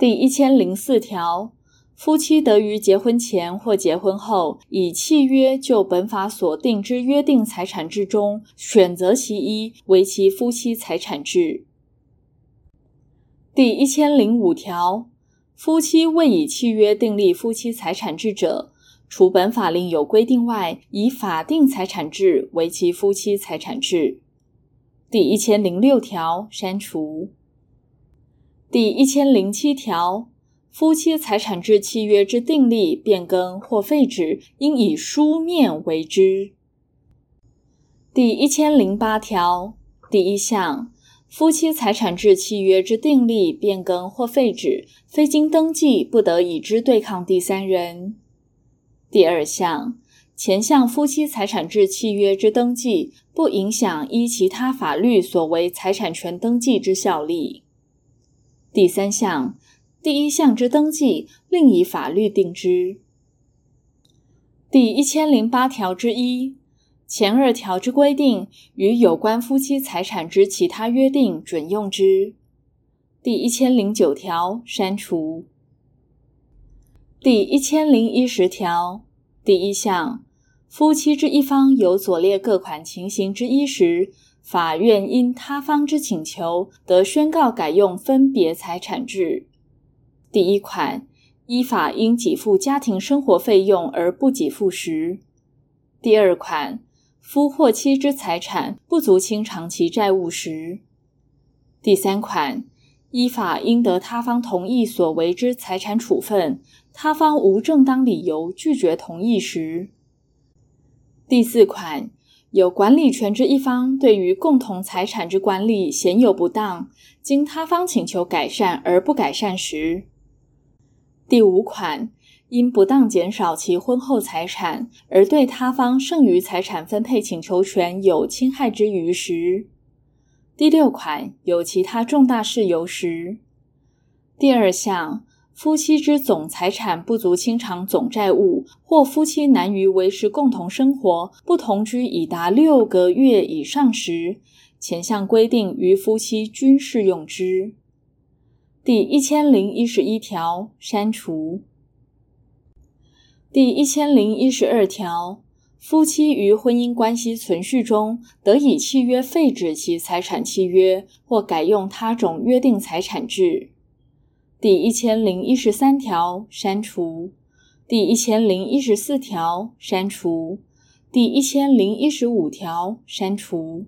第一千零四条，夫妻得于结婚前或结婚后，以契约就本法所定之约定财产制中选择其一为其夫妻财产制。第一千零五条，夫妻未以契约订立夫妻财产制者，除本法另有规定外，以法定财产制为其夫妻财产制。第一千零六条删除。第一千零七条，夫妻财产制契约之订立、变更或废止，应以书面为之。第一千零八条第一项，夫妻财产制契约之订立、变更或废止，非经登记，不得以之对抗第三人。第二项，前项夫妻财产制契约之登记，不影响依其他法律所为财产权登记之效力。第三项，第一项之登记，另以法律定之。第一千零八条之一，前二条之规定，与有关夫妻财产之其他约定准用之。第一千零九条删除。第一千零一十条第一项，夫妻之一方有左列各款情形之一时，法院因他方之请求，得宣告改用分别财产制。第一款，依法应给付家庭生活费用而不给付时；第二款，夫或妻之财产不足清偿其债务时；第三款，依法应得他方同意所为之财产处分，他方无正当理由拒绝同意时；第四款。有管理权之一方对于共同财产之管理显有不当，经他方请求改善而不改善时；第五款，因不当减少其婚后财产而对他方剩余财产分配请求权有侵害之余时；第六款，有其他重大事由时；第二项。夫妻之总财产不足清偿总债务，或夫妻难于维持共同生活，不同居已达六个月以上时，前项规定于夫妻均适用之。第一千零一十一条删除。第一千零一十二条，夫妻于婚姻关系存续中，得以契约废止其财产契约，或改用他种约定财产制。第一千零一十三条删除，第一千零一十四条删除，第一千零一十五条删除。